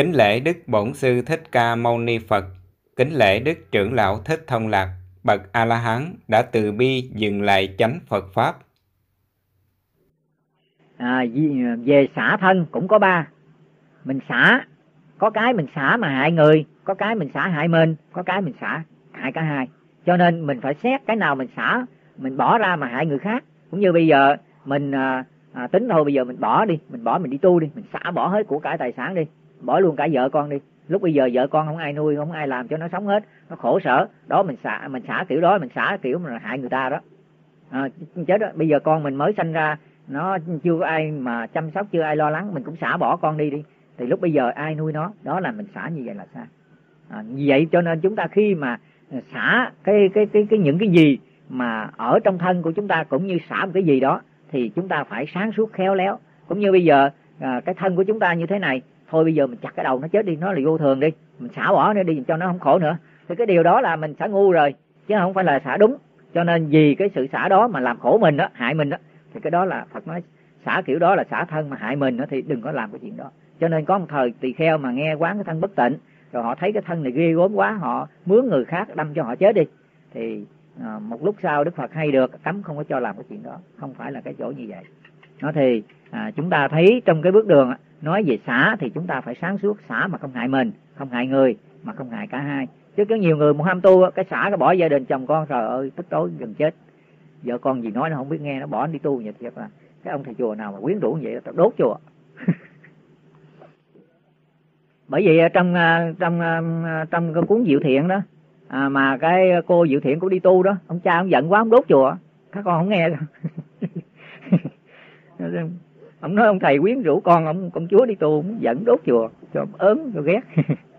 Kính lễ Đức Bổn Sư Thích Ca Mâu Ni Phật, kính lễ Đức Trưởng Lão Thích Thông Lạc, bậc A La Hán đã từ bi dừng lại chánh Phật pháp. À, về xả thân cũng có ba, mình xả, có cái mình xả mà hại người, có cái mình xả hại mình, có cái mình xả hại cả hai. Cho nên mình phải xét cái nào mình xả, mình bỏ ra mà hại người khác. Cũng như bây giờ mình à, à, tính thôi bây giờ mình bỏ đi, mình bỏ mình đi tu đi, mình xả bỏ hết của cải tài sản đi, bỏ luôn cả vợ con đi. Lúc bây giờ vợ con không ai nuôi không ai làm cho nó sống hết. Nó khổ sở. Đó mình xả mình xả kiểu đó mình xả kiểu mà hại người ta đó. À, chết đó. Bây giờ con mình mới sanh ra nó chưa có ai mà chăm sóc chưa ai lo lắng. Mình cũng xả bỏ con đi đi. Thì lúc bây giờ ai nuôi nó đó là mình xả như vậy là sao? À, vì vậy cho nên chúng ta khi mà xả cái cái cái cái những cái gì mà ở trong thân của chúng ta cũng như xả một cái gì đó thì chúng ta phải sáng suốt khéo léo. Cũng như bây giờ à, cái thân của chúng ta như thế này thôi bây giờ mình chặt cái đầu nó chết đi nó là vô thường đi. Mình xả bỏ nó đi cho nó không khổ nữa. Thì cái điều đó là mình xả ngu rồi chứ không phải là xả đúng. Cho nên vì cái sự xả đó mà làm khổ mình đó hại mình đó thì cái đó là phật nói xả kiểu đó là xả thân mà hại mình đó thì đừng có làm cái chuyện đó. Cho nên có một thời tỳ kheo mà nghe quán cái thân bất tịnh rồi họ thấy cái thân này ghê gốm quá họ mướn người khác đâm cho họ chết đi thì à, một lúc sau đức phật hay được cấm không có cho làm cái chuyện đó. Không phải là cái chỗ như vậy. Nó thì à, chúng ta thấy trong cái bước đường nói về xả thì chúng ta phải sáng suốt xả mà không hại mình không hại người mà không hại cả hai. Chứ có nhiều người một ham tu cái xả cái bỏ gia đình chồng con trời ơi tức tối gần chết. Vợ con gì nói nó không biết nghe nó bỏ đi tu vậy thiệt là cái ông thầy chùa nào mà quyến rũ như vậy là đốt chùa. Bởi vì à, trong à, trong à, trong cái cuốn diệu thiện đó à, mà cái cô diệu thiện cũng đi tu đó ông cha ông giận quá ông đốt chùa. Các con không nghe. ông nói ông thầy quyến rũ con ông công chúa đi tu, ông dẫn đốt chùa, cho ớn, cho ghét.